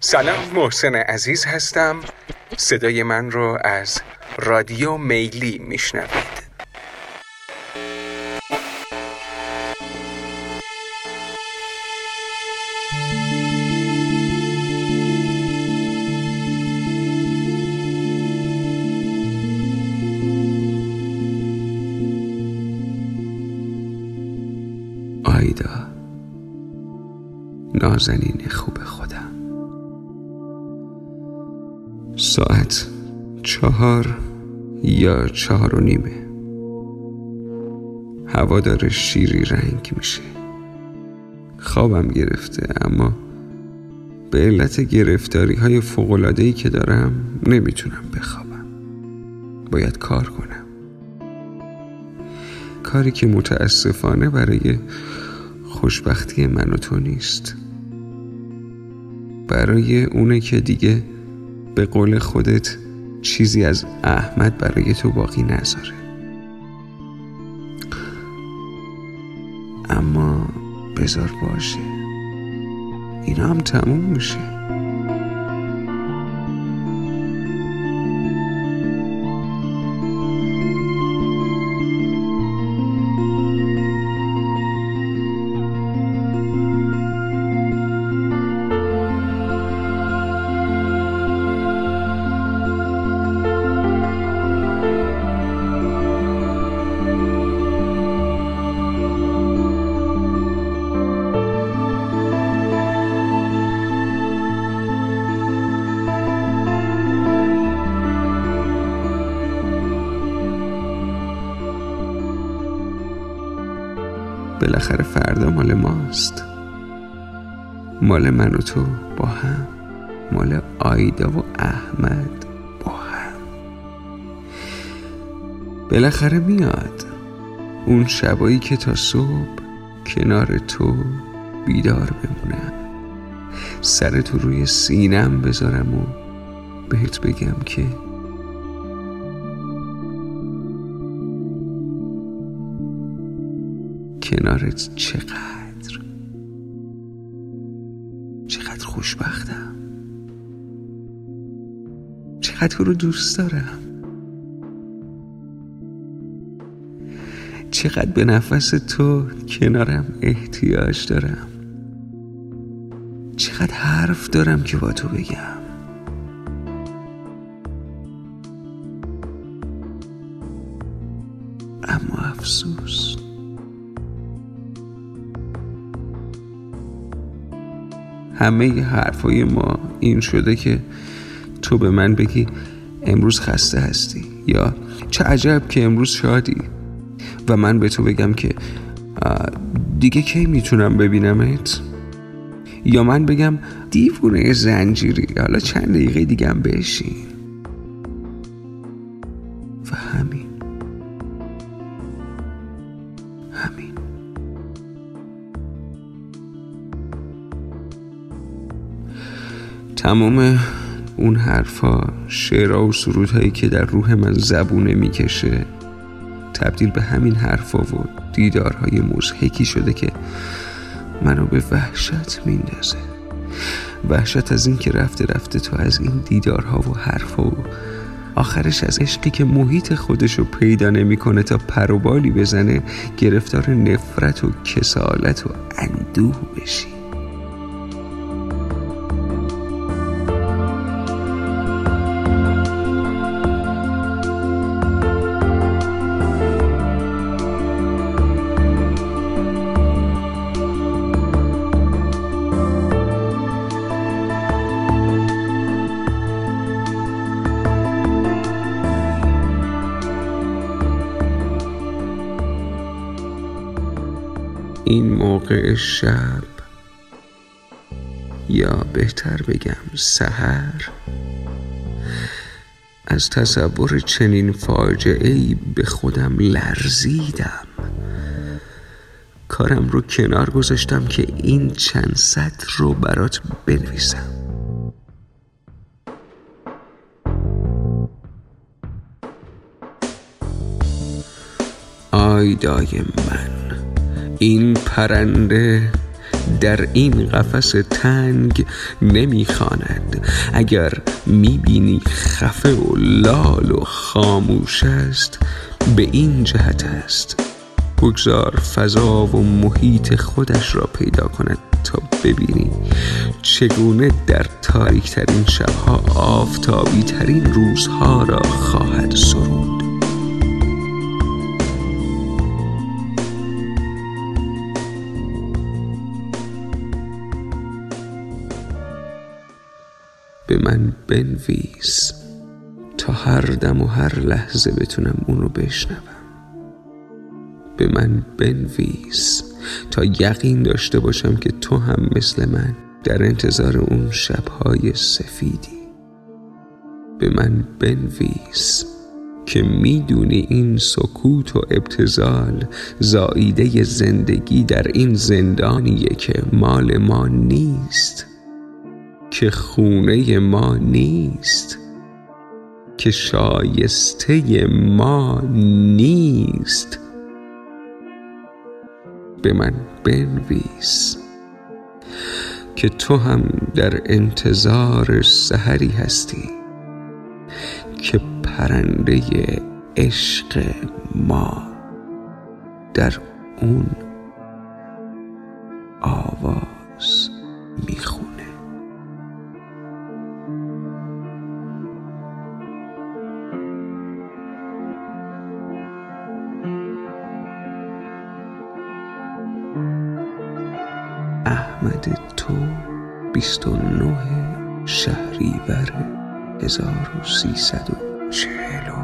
سلام محسن عزیز هستم. صدای من رو از رادیو میلی میشنوید. آیدا نازنین خوب خودم. ساعت چهار یا چهار و نیمه. هوا داره شیری رنگ میشه. خوابم گرفته اما به علت گرفتاری های فوقلادهی که دارم نمی‌تونم بخوابم. باید کار کنم. کاری که متاسفانه برای خوشبختی من و تو نیست. برای اونه که دیگه به قول خودت چیزی از احمد برای تو باقی نذاره. اما بذار باشه. اینا هم تموم میشه. بالاخره فردا مال ماست. مال من و تو با هم. مال آیدا و احمد با هم. بالاخره میاد. اون شبایی که تا صبح کنار تو بیدار بمونم. سر تو روی سینم بذارم و بهت بگم که کنارت چقدر چقدر خوشبختم. چقدر تو رو دوست دارم. چقدر به نفس تو کنارم احتیاج دارم. چقدر حرف دارم که با تو بگم. اما افسوس همه حرفای ما این شده که تو به من بگی امروز خسته هستی یا چه عجب که امروز شادی. و من به تو بگم که دیگه کی می‌تونم ببینمت؟ یا من بگم دیوونه زنجیری حالا چند دقیقه دیگه هم بشین. تمام اون حرفا شعرها و سرودهایی که در روح من زبونه می‌کشه تبدیل به همین حرفا و دیدارهای مزهکی شده که منو به وحشت میندازه. وحشت از این که رفته رفته تو از این دیدارها و حرفا و آخرش از عشقی که محیط خودشو پیدا نمی‌کنه تا پروبالی بزنه گرفتار نفرت و کسالت و اندوه بشی. این موقع شب. یا بهتر بگم سحر. از تصور چنین فاجعه ای به خودم لرزیدم. کارم رو کنار گذاشتم که این چند سطر رو برات بنویسم. آیدای من. این پرنده در این قفس تنگ نمی‌خواند. اگر می‌بینی خفه و لال و خاموش است به این جهت است. بگذار فضا و محیط خودش را پیدا کند تا ببینی چگونه در تاریک ترین شبها آفتابی ترین روزها را خواهد سرود. به من بنویس تا هر دم و هر لحظه بتونم اونو بشنوم. به من بنویس تا یقین داشته باشم که تو هم مثل من در انتظار اون شبهای سفیدی. به من بنویس که می‌دونی این سکوت و ابتزال زاییده زندگی در این زندانیه که مال ما نیست. که خونه ما نیست که شایسته ما نیست. به من بنویس که تو هم در انتظار سحری هستی که پرنده عشق ما در اون آواز. احمد تو 29 شهریور 1340